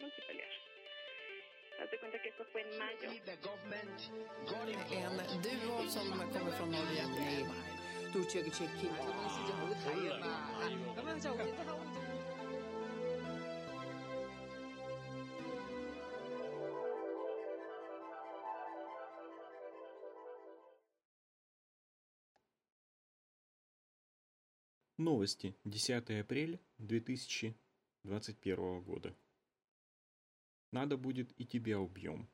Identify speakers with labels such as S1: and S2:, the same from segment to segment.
S1: multipliers. Haz de cuenta que esto fue en mayo.
S2: En duo som kommer från Norge.
S3: Новости. 10 апреля 2021 года. Надо будет и тебя убьем.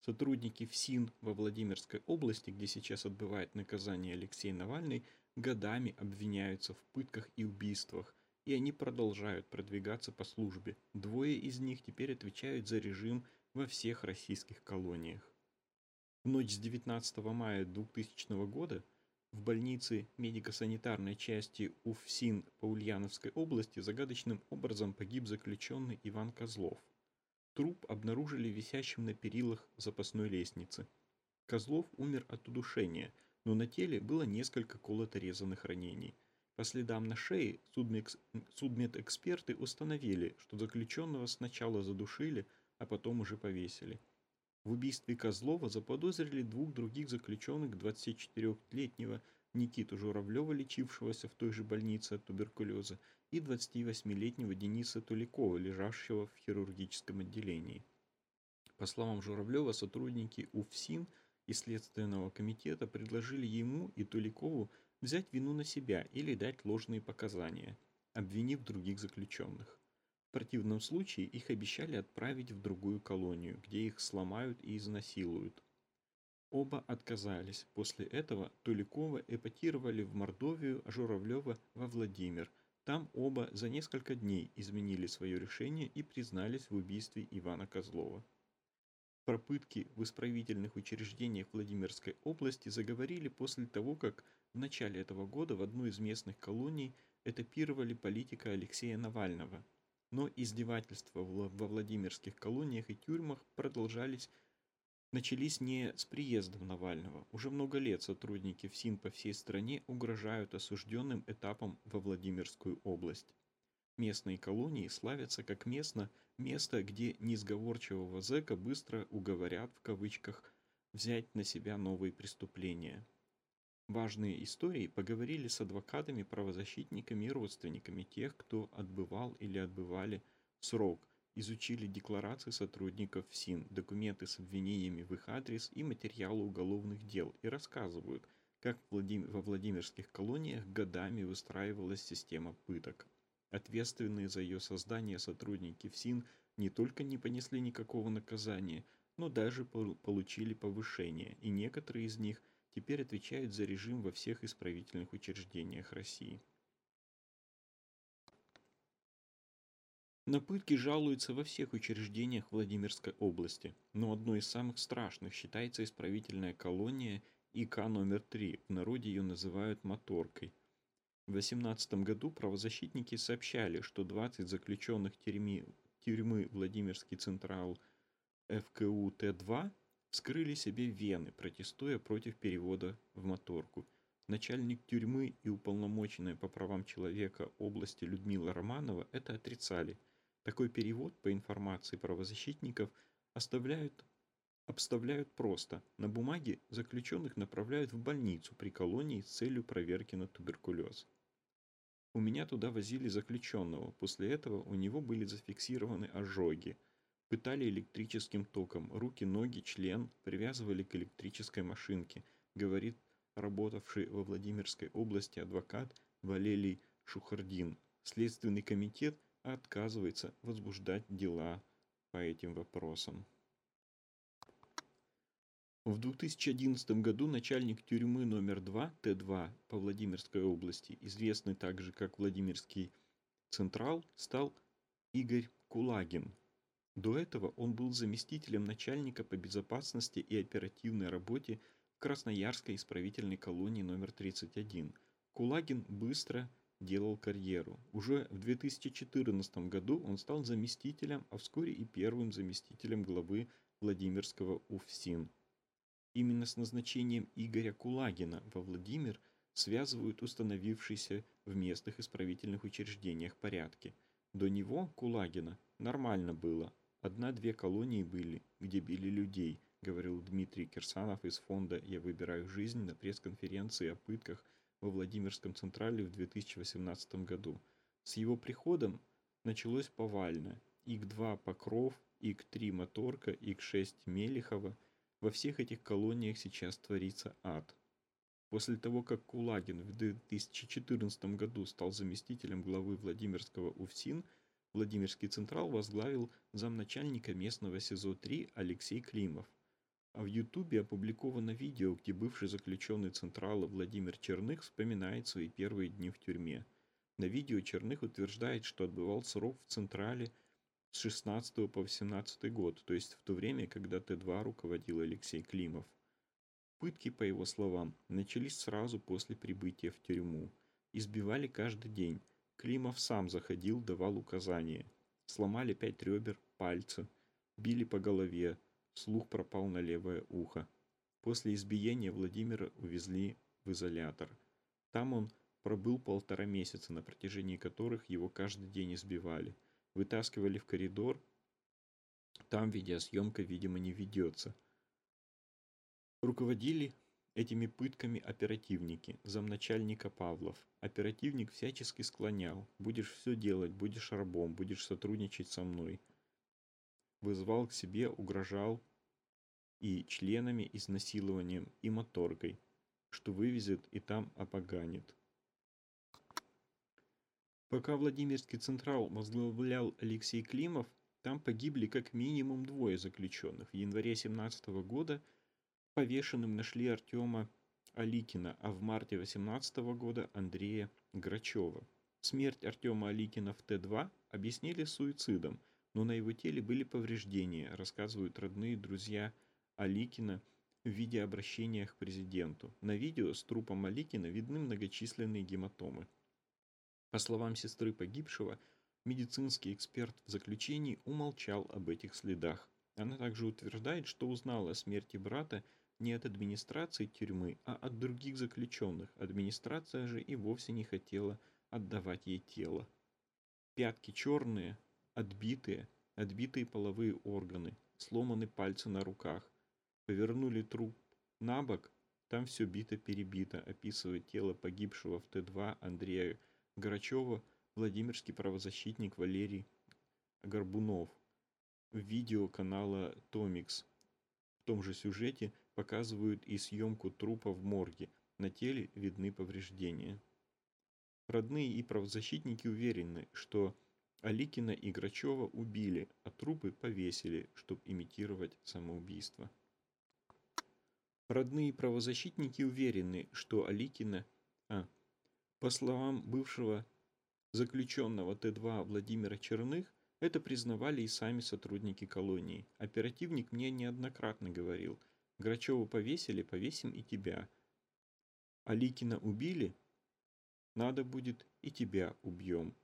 S3: Сотрудники ФСИН во Владимирской области, где сейчас отбывает наказание Алексей Навальный, годами обвиняются в пытках и убийствах, и они продолжают продвигаться по службе. Двое из них теперь отвечают за режим во всех российских колониях. В ночь с 19 мая 2000 года – в больнице медико-санитарной части УФСИН по Ульяновской области загадочным образом погиб заключенный Иван Козлов. Труп обнаружили висящим на перилах запасной лестницы. Козлов умер от удушения, но на теле было несколько колото-резанных ранений. По следам на шее судмедэксперты установили, что заключенного сначала задушили, а потом уже повесили. В убийстве Козлова заподозрили двух других заключенных 24-летнего Никиту Журавлева, лечившегося в той же больнице от туберкулеза, и 28-летнего Дениса Туликова, лежавшего в хирургическом отделении. По словам Журавлева, сотрудники УФСИН и Следственного комитета предложили ему и Туликову взять вину на себя или дать ложные показания, обвинив других заключенных противном случае их обещали отправить в другую колонию, где их сломают и изнасилуют. Оба отказались. После этого Туликова эпатировали в Мордовию, а Журавлева во Владимир. Там оба за несколько дней изменили свое решение и признались в убийстве Ивана Козлова. Про пытки в исправительных учреждениях Владимирской области заговорили после того, как в начале этого года в одну из местных колоний этапировали политика Алексея Навального – но издевательства во Владимирских колониях и тюрьмах продолжались начались не с приездом Навального. Уже много лет сотрудники ФСИН по всей стране угрожают осужденным этапом во Владимирскую область. Местные колонии славятся как место, место, где несговорчивого зэка быстро уговорят в кавычках взять на себя новые преступления – важные истории поговорили с адвокатами, правозащитниками и родственниками тех, кто отбывал или отбывали срок, изучили декларации сотрудников СИН, документы с обвинениями в их адрес и материалы уголовных дел и рассказывают, как во Владимирских колониях годами выстраивалась система пыток. Ответственные за ее создание сотрудники ФСИН не только не понесли никакого наказания, но даже получили повышение, и некоторые из них – теперь отвечают за режим во всех исправительных учреждениях России. На пытки жалуются во всех учреждениях Владимирской области, но одной из самых страшных считается исправительная колония ИК номер 3, в народе ее называют «моторкой». В 2018 году правозащитники сообщали, что 20 заключенных тюрьмы, тюрьмы Владимирский Централ ФКУ Т-2 вскрыли себе вены, протестуя против перевода в моторку. Начальник тюрьмы и уполномоченная по правам человека области Людмила Романова это отрицали. Такой перевод, по информации правозащитников, оставляют, обставляют просто. На бумаге заключенных направляют в больницу при колонии с целью проверки на туберкулез. У меня туда возили заключенного. После этого у него были зафиксированы ожоги – Пытали электрическим током, руки, ноги, член привязывали к электрической машинке, говорит работавший во Владимирской области адвокат Валелий Шухардин. Следственный комитет отказывается возбуждать дела по этим вопросам. В 2011 году начальник тюрьмы номер 2 Т2 по Владимирской области, известный также как Владимирский Централ, стал Игорь Кулагин, до этого он был заместителем начальника по безопасности и оперативной работе в Красноярской исправительной колонии номер 31. Кулагин быстро делал карьеру. Уже в 2014 году он стал заместителем, а вскоре и первым заместителем главы Владимирского УФСИН. Именно с назначением Игоря Кулагина во Владимир связывают установившиеся в местных исправительных учреждениях порядки – До него, Кулагина, нормально было. Одна-две колонии были, где били людей, говорил Дмитрий Кирсанов из фонда «Я выбираю жизнь» на пресс-конференции о пытках во Владимирском Централе в 2018 году. С его приходом началось повальное. ИК-2 Покров, ИК-3 Моторка, ИК-6 Мелихова. Во всех этих колониях сейчас творится ад. После того, как Кулагин в 2014 году стал заместителем главы Владимирского УФСИН, Владимирский Централ возглавил замначальника местного СИЗО-3 Алексей Климов. В Ютубе опубликовано видео, где бывший заключенный Централа Владимир Черных вспоминает свои первые дни в тюрьме. На видео Черных утверждает, что отбывал срок в Централе с 16 по 18 год, то есть в то время, когда Т-2 руководил Алексей Климов. Пытки, по его словам, начались сразу после прибытия в тюрьму. Избивали каждый день. Климов сам заходил, давал указания. Сломали пять ребер, пальцы. Били по голове. Слух пропал на левое ухо. После избиения Владимира увезли в изолятор. Там он пробыл полтора месяца, на протяжении которых его каждый день избивали. Вытаскивали в коридор. Там видеосъемка, видимо, не ведется – Руководили этими пытками оперативники, замначальника Павлов. Оперативник всячески склонял. Будешь все делать, будешь рабом, будешь сотрудничать со мной. Вызвал к себе, угрожал и членами, изнасилованием, и моторкой, что вывезет и там опоганит. Пока Владимирский Централ возглавлял Алексей Климов, там погибли как минимум двое заключенных. В январе 17 года – Повешенным нашли Артема Аликина, а в марте 18 года Андрея Грачева. Смерть Артема Аликина в Т-2 объяснили суицидом, но на его теле были повреждения, рассказывают родные друзья Аликина в виде обращения к президенту. На видео с трупом Аликина видны многочисленные гематомы. По словам сестры погибшего, медицинский эксперт в заключении умолчал об этих следах. Она также утверждает, что узнала о смерти брата не от администрации тюрьмы, а от других заключенных. Администрация же и вовсе не хотела отдавать ей тело. Пятки черные, отбитые, отбитые половые органы, сломаны пальцы на руках. Повернули труп на бок, там все бито-перебито, описывает тело погибшего в Т-2 Андрея Грачева Владимирский правозащитник Валерий Горбунов видео канала Томикс. В том же сюжете показывают и съемку трупа в морге. На теле видны повреждения. Родные и правозащитники уверены, что Аликина и Грачева убили, а трупы повесили, чтобы имитировать самоубийство. Родные правозащитники уверены, что Аликина, а, по словам бывшего заключенного Т-2 Владимира Черных, это признавали и сами сотрудники колонии. Оперативник мне неоднократно говорил – Грачева повесили, повесим и тебя. А Ликина убили, надо будет и тебя убьем.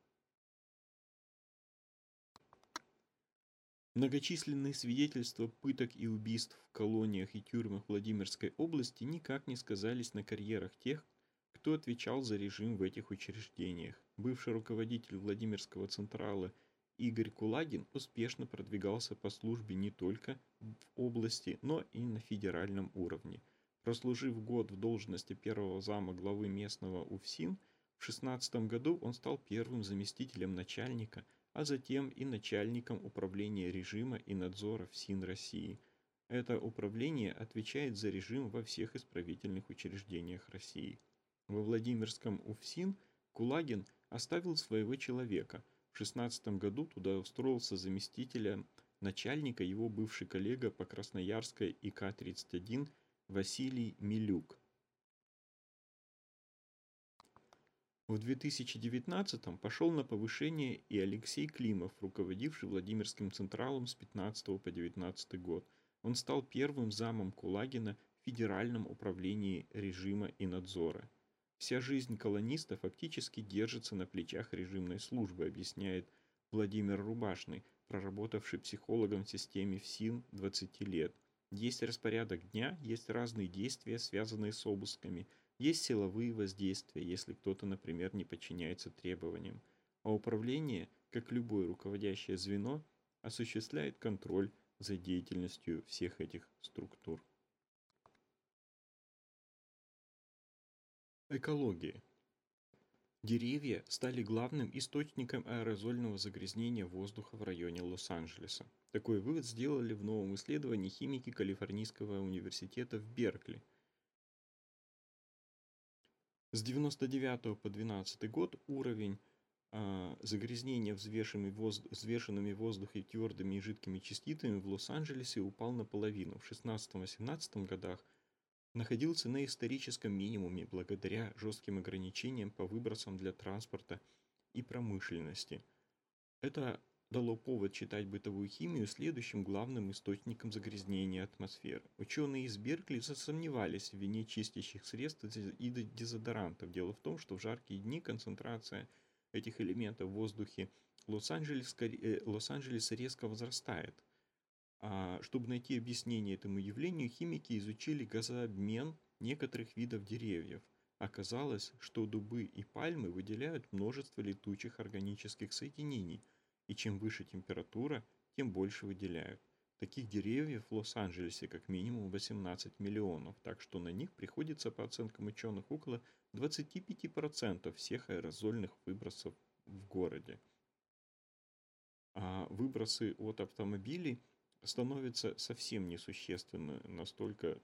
S3: Многочисленные свидетельства пыток и убийств в колониях и тюрьмах Владимирской области никак не сказались на карьерах тех, кто отвечал за режим в этих учреждениях. Бывший руководитель Владимирского Централа Игорь Кулагин успешно продвигался по службе не только в области, но и на федеральном уровне. Прослужив год в должности первого зама главы местного УФСИН, в 16 году он стал первым заместителем начальника, а затем и начальником управления режима и надзора ФСИН России. Это управление отвечает за режим во всех исправительных учреждениях России. Во Владимирском УФСИН Кулагин оставил своего человека – в 16 году туда устроился заместителем начальника его бывший коллега по Красноярской ИК-31 Василий Милюк. В 2019 пошел на повышение и Алексей Климов, руководивший Владимирским Централом с 15 по 19 год. Он стал первым замом Кулагина в Федеральном управлении режима и надзора. Вся жизнь колониста фактически держится на плечах режимной службы, объясняет Владимир Рубашный, проработавший психологом в системе ФСИН 20 лет. Есть распорядок дня, есть разные действия, связанные с обысками, есть силовые воздействия, если кто-то, например, не подчиняется требованиям. А управление как любое руководящее звено, осуществляет контроль за деятельностью всех этих структур. Экология. Деревья стали главным источником аэрозольного загрязнения воздуха в районе Лос-Анджелеса. Такой вывод сделали в новом исследовании химики Калифорнийского университета в Беркли. С 99 по 12 год уровень э, загрязнения взвешенными, воздух, взвешенными в воздухе твердыми и жидкими частицами в Лос-Анджелесе упал наполовину. В 16-17 годах находился на историческом минимуме благодаря жестким ограничениям по выбросам для транспорта и промышленности. Это дало повод считать бытовую химию следующим главным источником загрязнения атмосферы. Ученые из Беркли засомневались в вине чистящих средств и дезодорантов. Дело в том, что в жаркие дни концентрация этих элементов в воздухе Лос-Анджелеса э, Лос резко возрастает – а, чтобы найти объяснение этому явлению, химики изучили газообмен некоторых видов деревьев. Оказалось, что дубы и пальмы выделяют множество летучих органических соединений, и чем выше температура, тем больше выделяют. Таких деревьев в Лос-Анджелесе как минимум 18 миллионов, так что на них приходится, по оценкам ученых, около 25% всех аэрозольных выбросов в городе. А выбросы от автомобилей – становится совсем несущественно, настолько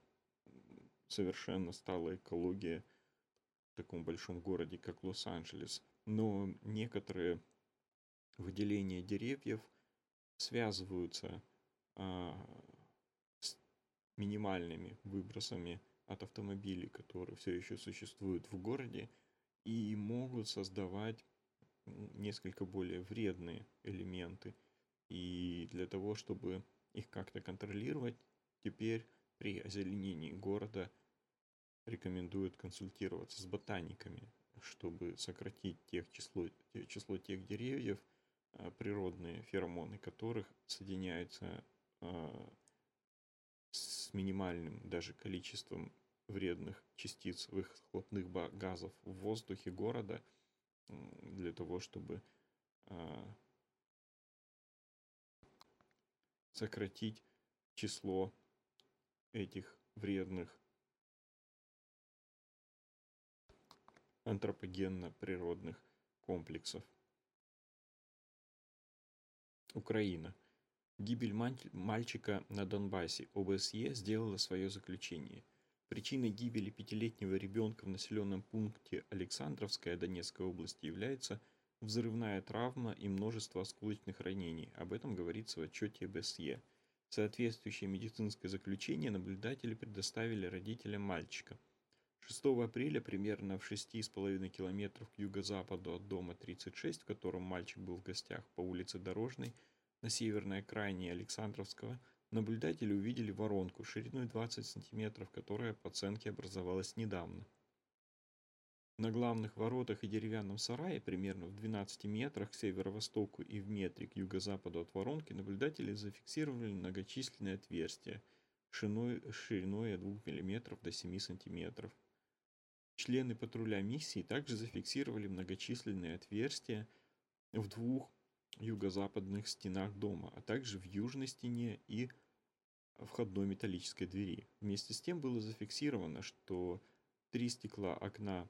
S3: совершенно стала экология в таком большом городе, как Лос-Анджелес. Но некоторые выделения деревьев связываются а, с минимальными выбросами от автомобилей, которые все еще существуют в городе, и могут создавать несколько более вредные элементы. И для того, чтобы их как-то контролировать, теперь при озеленении города рекомендуют консультироваться с ботаниками, чтобы сократить тех число, число тех деревьев, природные феромоны которых соединяются а, с минимальным даже количеством вредных частиц выхлопных газов в воздухе города для того, чтобы а, сократить число этих вредных антропогенно-природных комплексов. Украина. Гибель мальчика на Донбассе. ОБСЕ сделала свое заключение. Причиной гибели пятилетнего ребенка в населенном пункте Александровская Донецкой области является – взрывная травма и множество осколочных ранений. Об этом говорится в отчете БСЕ. Соответствующее медицинское заключение наблюдатели предоставили родителям мальчика. 6 апреля примерно в 6,5 километров к юго-западу от дома 36, в котором мальчик был в гостях по улице Дорожной, на северной окраине Александровского, наблюдатели увидели воронку шириной 20 сантиметров, которая по оценке образовалась недавно. На главных воротах и деревянном сарае, примерно в 12 метрах к северо-востоку и в метре к юго-западу от воронки, наблюдатели зафиксировали многочисленные отверстия шириной, шириной от 2 мм до 7 см. Члены патруля миссии также зафиксировали многочисленные отверстия в двух юго-западных стенах дома, а также в южной стене и входной металлической двери. Вместе с тем было зафиксировано, что три стекла окна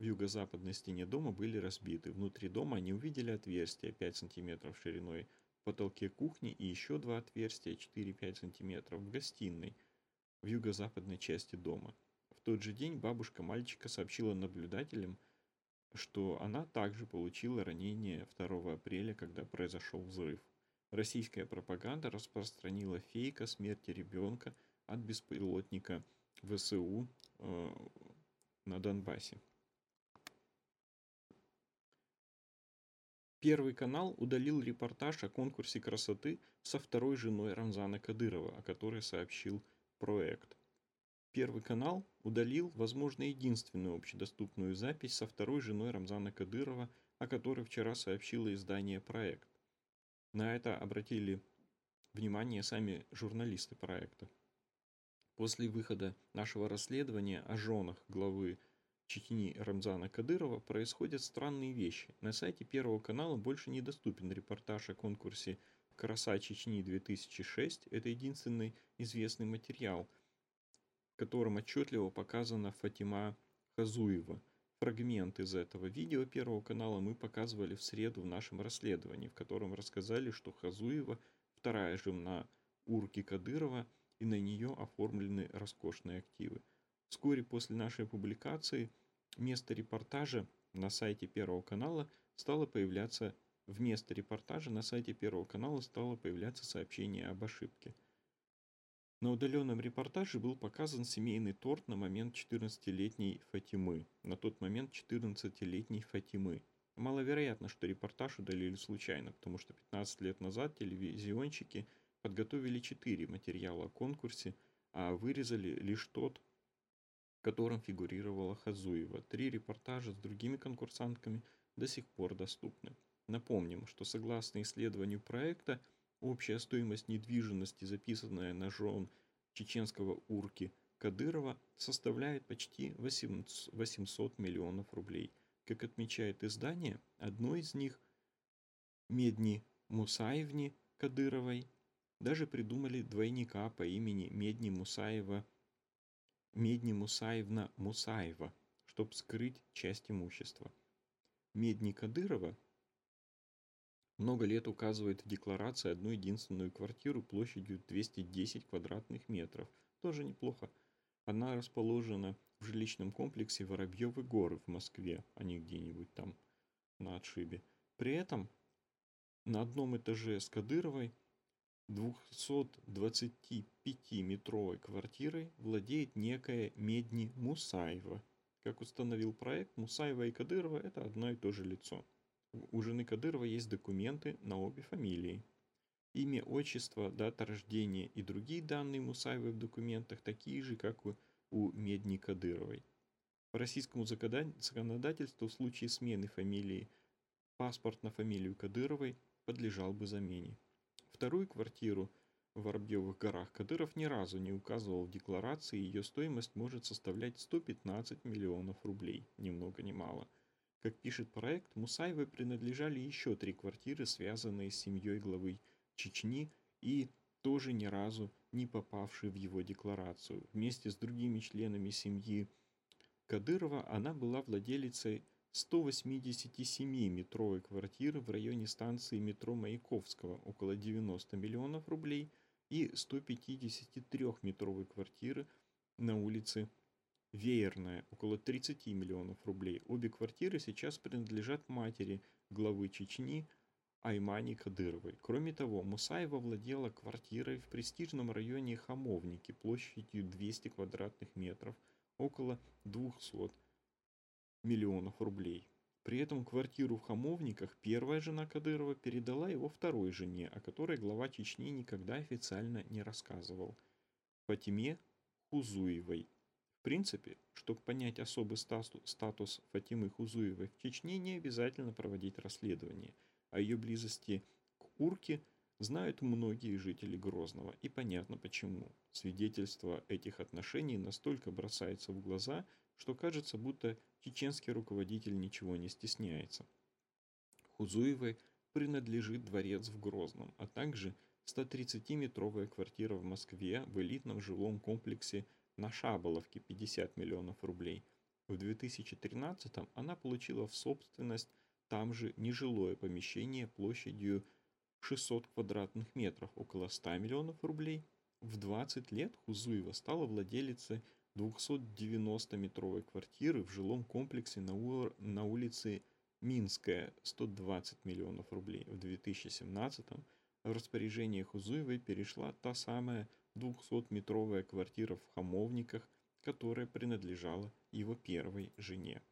S3: в юго-западной стене дома были разбиты. Внутри дома они увидели отверстия 5 см шириной в потолке кухни и еще два отверстия 4-5 см в гостиной в юго-западной части дома. Тот же день бабушка мальчика сообщила наблюдателям, что она также получила ранение 2 апреля, когда произошел взрыв. Российская пропаганда распространила фейк о смерти ребенка от беспилотника ВСУ э, на Донбассе. Первый канал удалил репортаж о конкурсе красоты со второй женой Рамзана Кадырова, о которой сообщил проект. Первый канал удалил, возможно, единственную общедоступную запись со второй женой Рамзана Кадырова, о которой вчера сообщило издание «Проект». На это обратили внимание сами журналисты проекта. После выхода нашего расследования о женах главы Чечни Рамзана Кадырова происходят странные вещи. На сайте Первого канала больше недоступен репортаж о конкурсе «Краса Чечни 2006». Это единственный известный материал, в котором отчетливо показана Фатима Хазуева. Фрагмент из этого видео Первого канала мы показывали в среду в нашем расследовании, в котором рассказали, что Хазуева – вторая жена Урки Кадырова, и на нее оформлены роскошные активы – Вскоре после нашей публикации место репортажа на сайте Первого канала стало появляться вместо репортажа на сайте Первого канала стало появляться сообщение об ошибке. На удаленном репортаже был показан семейный торт на момент 14-летней Фатимы. На тот момент 14-летней Фатимы. Маловероятно, что репортаж удалили случайно, потому что 15 лет назад телевизионщики подготовили 4 материала о конкурсе, а вырезали лишь тот, котором фигурировала Хазуева. Три репортажа с другими конкурсантками до сих пор доступны. Напомним, что согласно исследованию проекта, общая стоимость недвижимости, записанная на жен чеченского урки Кадырова, составляет почти 800 миллионов рублей. Как отмечает издание, одно из них, Медни Мусаевни Кадыровой, даже придумали двойника по имени Медни Мусаева Медни Мусаевна Мусаева, чтобы скрыть часть имущества. Медни Кадырова много лет указывает в декларации одну единственную квартиру площадью 210 квадратных метров. Тоже неплохо. Она расположена в жилищном комплексе Воробьевы горы в Москве, а не где-нибудь там на отшибе. При этом на одном этаже с Кадыровой 225-метровой квартирой владеет некая Медни Мусаева. Как установил проект, Мусаева и Кадырова – это одно и то же лицо. У жены Кадырова есть документы на обе фамилии. Имя, отчество, дата рождения и другие данные Мусаевой в документах такие же, как у Медни Кадыровой. По российскому законодательству в случае смены фамилии паспорт на фамилию Кадыровой подлежал бы замене. Вторую квартиру в Воробьевых горах Кадыров ни разу не указывал в декларации, ее стоимость может составлять 115 миллионов рублей, ни много ни мало. Как пишет проект, Мусаевой принадлежали еще три квартиры, связанные с семьей главы Чечни и тоже ни разу не попавшие в его декларацию. Вместе с другими членами семьи Кадырова она была владелицей 187-метровой квартиры в районе станции метро Маяковского около 90 миллионов рублей и 153-метровой квартиры на улице Веерная около 30 миллионов рублей. Обе квартиры сейчас принадлежат матери главы Чечни Аймани Кадыровой. Кроме того, Мусаева владела квартирой в престижном районе Хамовники площадью 200 квадратных метров, около 200 миллионов рублей. При этом квартиру в Хамовниках первая жена Кадырова передала его второй жене, о которой глава Чечни никогда официально не рассказывал. Фатиме Хузуевой. Принципе, чтобы понять особый статус Фатимы Хузуевой в Чечне, не обязательно проводить расследование. О ее близости к Урке знают многие жители Грозного, и понятно почему. Свидетельство этих отношений настолько бросается в глаза, что кажется, будто чеченский руководитель ничего не стесняется. Хузуевой принадлежит дворец в Грозном, а также 130-метровая квартира в Москве в элитном жилом комплексе на Шаболовке 50 миллионов рублей. В 2013 она получила в собственность там же нежилое помещение площадью 600 квадратных метров, около 100 миллионов рублей. В 20 лет Хузуева стала владелицей 290-метровой квартиры в жилом комплексе на, у... на улице Минская 120 миллионов рублей. В 2017 в распоряжение Хузуевой перешла та самая 200-метровая квартира в Хамовниках, которая принадлежала его первой жене.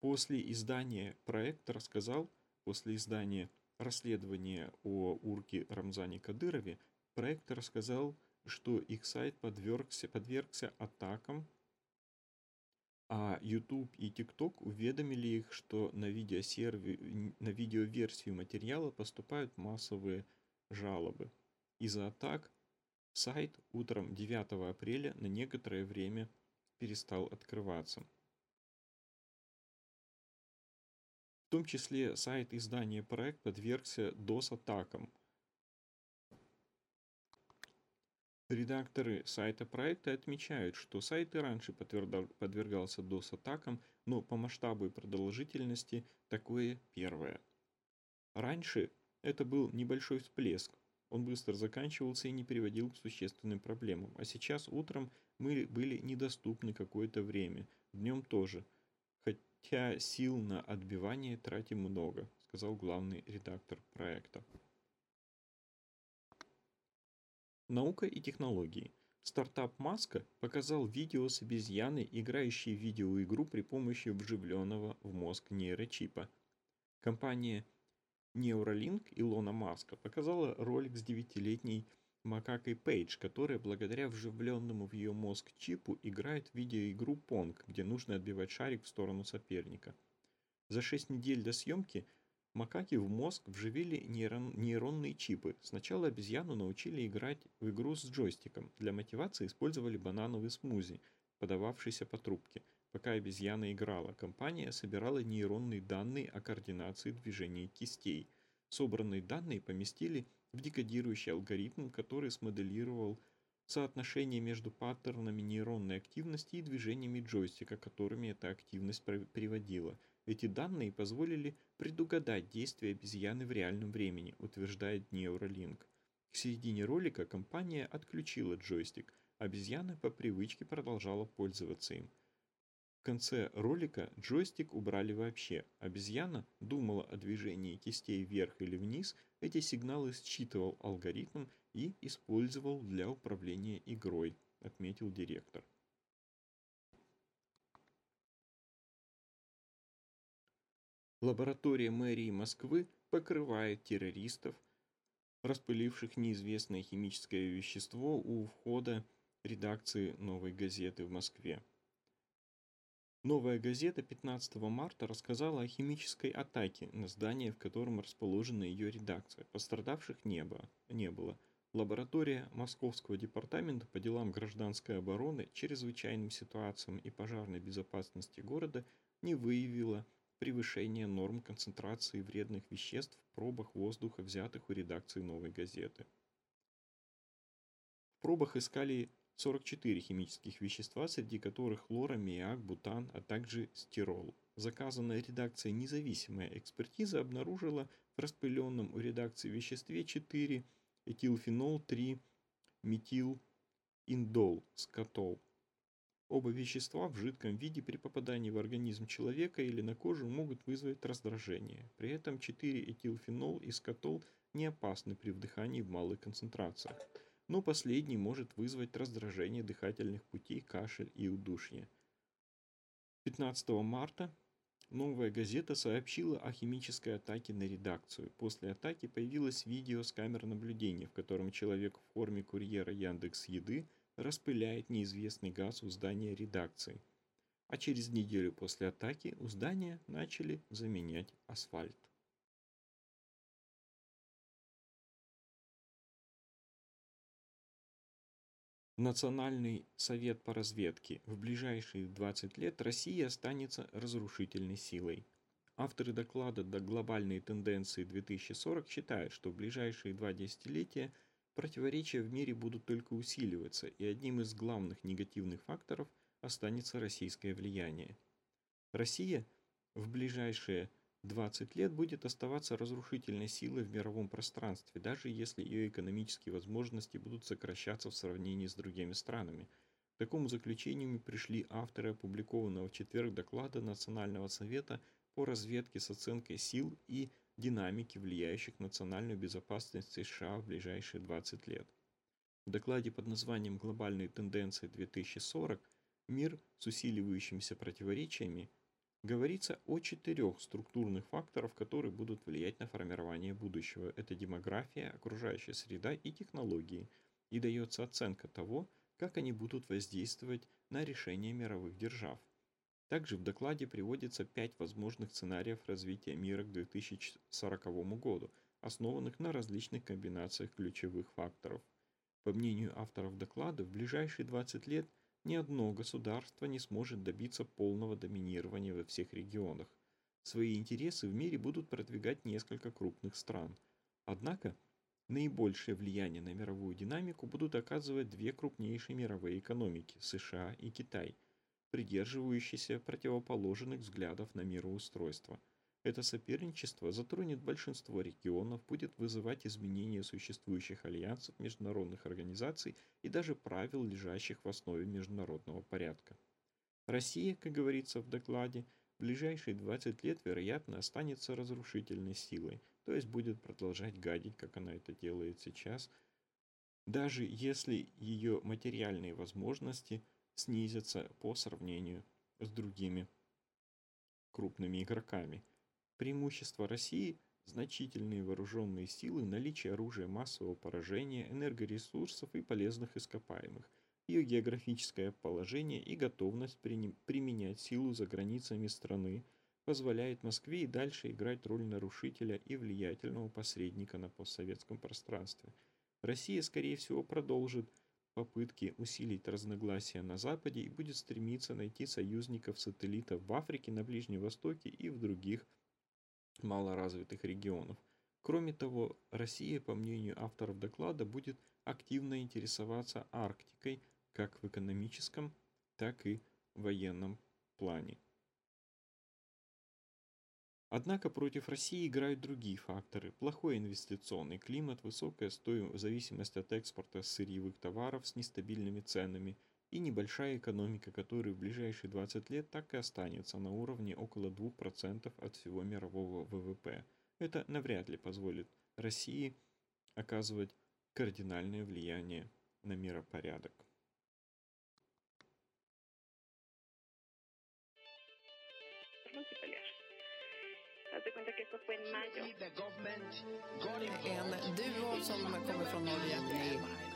S3: После издания проект рассказал, после издания расследования о Урке Рамзане Кадырове, проект рассказал что их сайт подвергся, подвергся атакам, а YouTube и TikTok уведомили их, что на, видеосерви... на видеоверсию материала поступают массовые жалобы. Из-за атак сайт утром 9 апреля на некоторое время перестал открываться. В том числе сайт издания проект подвергся DOS-атакам. Редакторы сайта проекта отмечают, что сайт и раньше подвергался DOS-атакам, но по масштабу и продолжительности такое первое. Раньше это был небольшой всплеск, он быстро заканчивался и не приводил к существенным проблемам, а сейчас утром мы были недоступны какое-то время, днем тоже – хотя сил на отбивание тратим много, сказал главный редактор проекта. Наука и технологии. Стартап Маска показал видео с обезьяной, играющей в видеоигру при помощи вживленного в мозг нейрочипа. Компания Neuralink Илона Маска показала ролик с девятилетней макакой Пейдж, которая благодаря вживленному в ее мозг чипу играет в видеоигру Понг, где нужно отбивать шарик в сторону соперника. За 6 недель до съемки макаки в мозг вживили нейрон, нейронные чипы. Сначала обезьяну научили играть в игру с джойстиком. Для мотивации использовали банановый смузи, подававшийся по трубке. Пока обезьяна играла, компания собирала нейронные данные о координации движений кистей. Собранные данные поместили в декодирующий алгоритм, который смоделировал соотношение между паттернами нейронной активности и движениями джойстика, которыми эта активность приводила. Эти данные позволили предугадать действия обезьяны в реальном времени, утверждает Neuralink. К середине ролика компания отключила джойстик, обезьяна по привычке продолжала пользоваться им конце ролика джойстик убрали вообще. Обезьяна думала о движении кистей вверх или вниз, эти сигналы считывал алгоритм и использовал для управления игрой, отметил директор. Лаборатория мэрии Москвы покрывает террористов, распыливших неизвестное химическое вещество у входа редакции «Новой газеты» в Москве. Новая газета 15 марта рассказала о химической атаке на здание, в котором расположена ее редакция. Пострадавших не было. Не было. Лаборатория Московского департамента по делам гражданской обороны, чрезвычайным ситуациям и пожарной безопасности города не выявила превышения норм концентрации вредных веществ в пробах воздуха, взятых у редакции «Новой газеты». В пробах искали 44 химических вещества, среди которых хлор, аммиак, бутан, а также стирол. Заказанная редакцией независимая экспертиза обнаружила в распыленном у редакции веществе 4 этилфенол 3 метил индол скотол. Оба вещества в жидком виде при попадании в организм человека или на кожу могут вызвать раздражение. При этом 4 этилфенол и скотол не опасны при вдыхании в малых концентрациях но последний может вызвать раздражение дыхательных путей, кашель и удушье. 15 марта новая газета сообщила о химической атаке на редакцию. После атаки появилось видео с камер наблюдения, в котором человек в форме курьера Яндекс Еды распыляет неизвестный газ у здания редакции. А через неделю после атаки у здания начали заменять асфальт. Национальный совет по разведке. В ближайшие 20 лет Россия останется разрушительной силой. Авторы доклада «До глобальные тенденции 2040» считают, что в ближайшие два десятилетия противоречия в мире будут только усиливаться, и одним из главных негативных факторов останется российское влияние. Россия в ближайшие 20 лет будет оставаться разрушительной силой в мировом пространстве, даже если ее экономические возможности будут сокращаться в сравнении с другими странами. К такому заключению пришли авторы опубликованного в четверг доклада Национального совета по разведке с оценкой сил и динамики, влияющих на национальную безопасность США в ближайшие 20 лет. В докладе под названием «Глобальные тенденции 2040» мир с усиливающимися противоречиями Говорится о четырех структурных факторах, которые будут влиять на формирование будущего. Это демография, окружающая среда и технологии. И дается оценка того, как они будут воздействовать на решение мировых держав. Также в докладе приводится пять возможных сценариев развития мира к 2040 году, основанных на различных комбинациях ключевых факторов. По мнению авторов доклада, в ближайшие 20 лет ни одно государство не сможет добиться полного доминирования во всех регионах. Свои интересы в мире будут продвигать несколько крупных стран. Однако, наибольшее влияние на мировую динамику будут оказывать две крупнейшие мировые экономики – США и Китай, придерживающиеся противоположных взглядов на мироустройство – это соперничество затронет большинство регионов, будет вызывать изменения существующих альянсов, международных организаций и даже правил, лежащих в основе международного порядка. Россия, как говорится в докладе, в ближайшие 20 лет, вероятно, останется разрушительной силой, то есть будет продолжать гадить, как она это делает сейчас, даже если ее материальные возможности снизятся по сравнению с другими крупными игроками – Преимущество России – значительные вооруженные силы, наличие оружия массового поражения, энергоресурсов и полезных ископаемых, ее географическое положение и готовность применять силу за границами страны позволяет Москве и дальше играть роль нарушителя и влиятельного посредника на постсоветском пространстве. Россия, скорее всего, продолжит попытки усилить разногласия на Западе и будет стремиться найти союзников-сателлитов в Африке, на Ближнем Востоке и в других малоразвитых регионов. Кроме того, Россия, по мнению авторов доклада, будет активно интересоваться Арктикой как в экономическом, так и военном плане. Однако против России играют другие факторы. Плохой инвестиционный климат, высокая стоимость, зависимость от экспорта сырьевых товаров с нестабильными ценами – и небольшая экономика, которая в ближайшие 20 лет так и останется на уровне около 2% от всего мирового ВВП. Это навряд ли позволит России оказывать кардинальное влияние на миропорядок.
S2: Duo som kommer från Norge.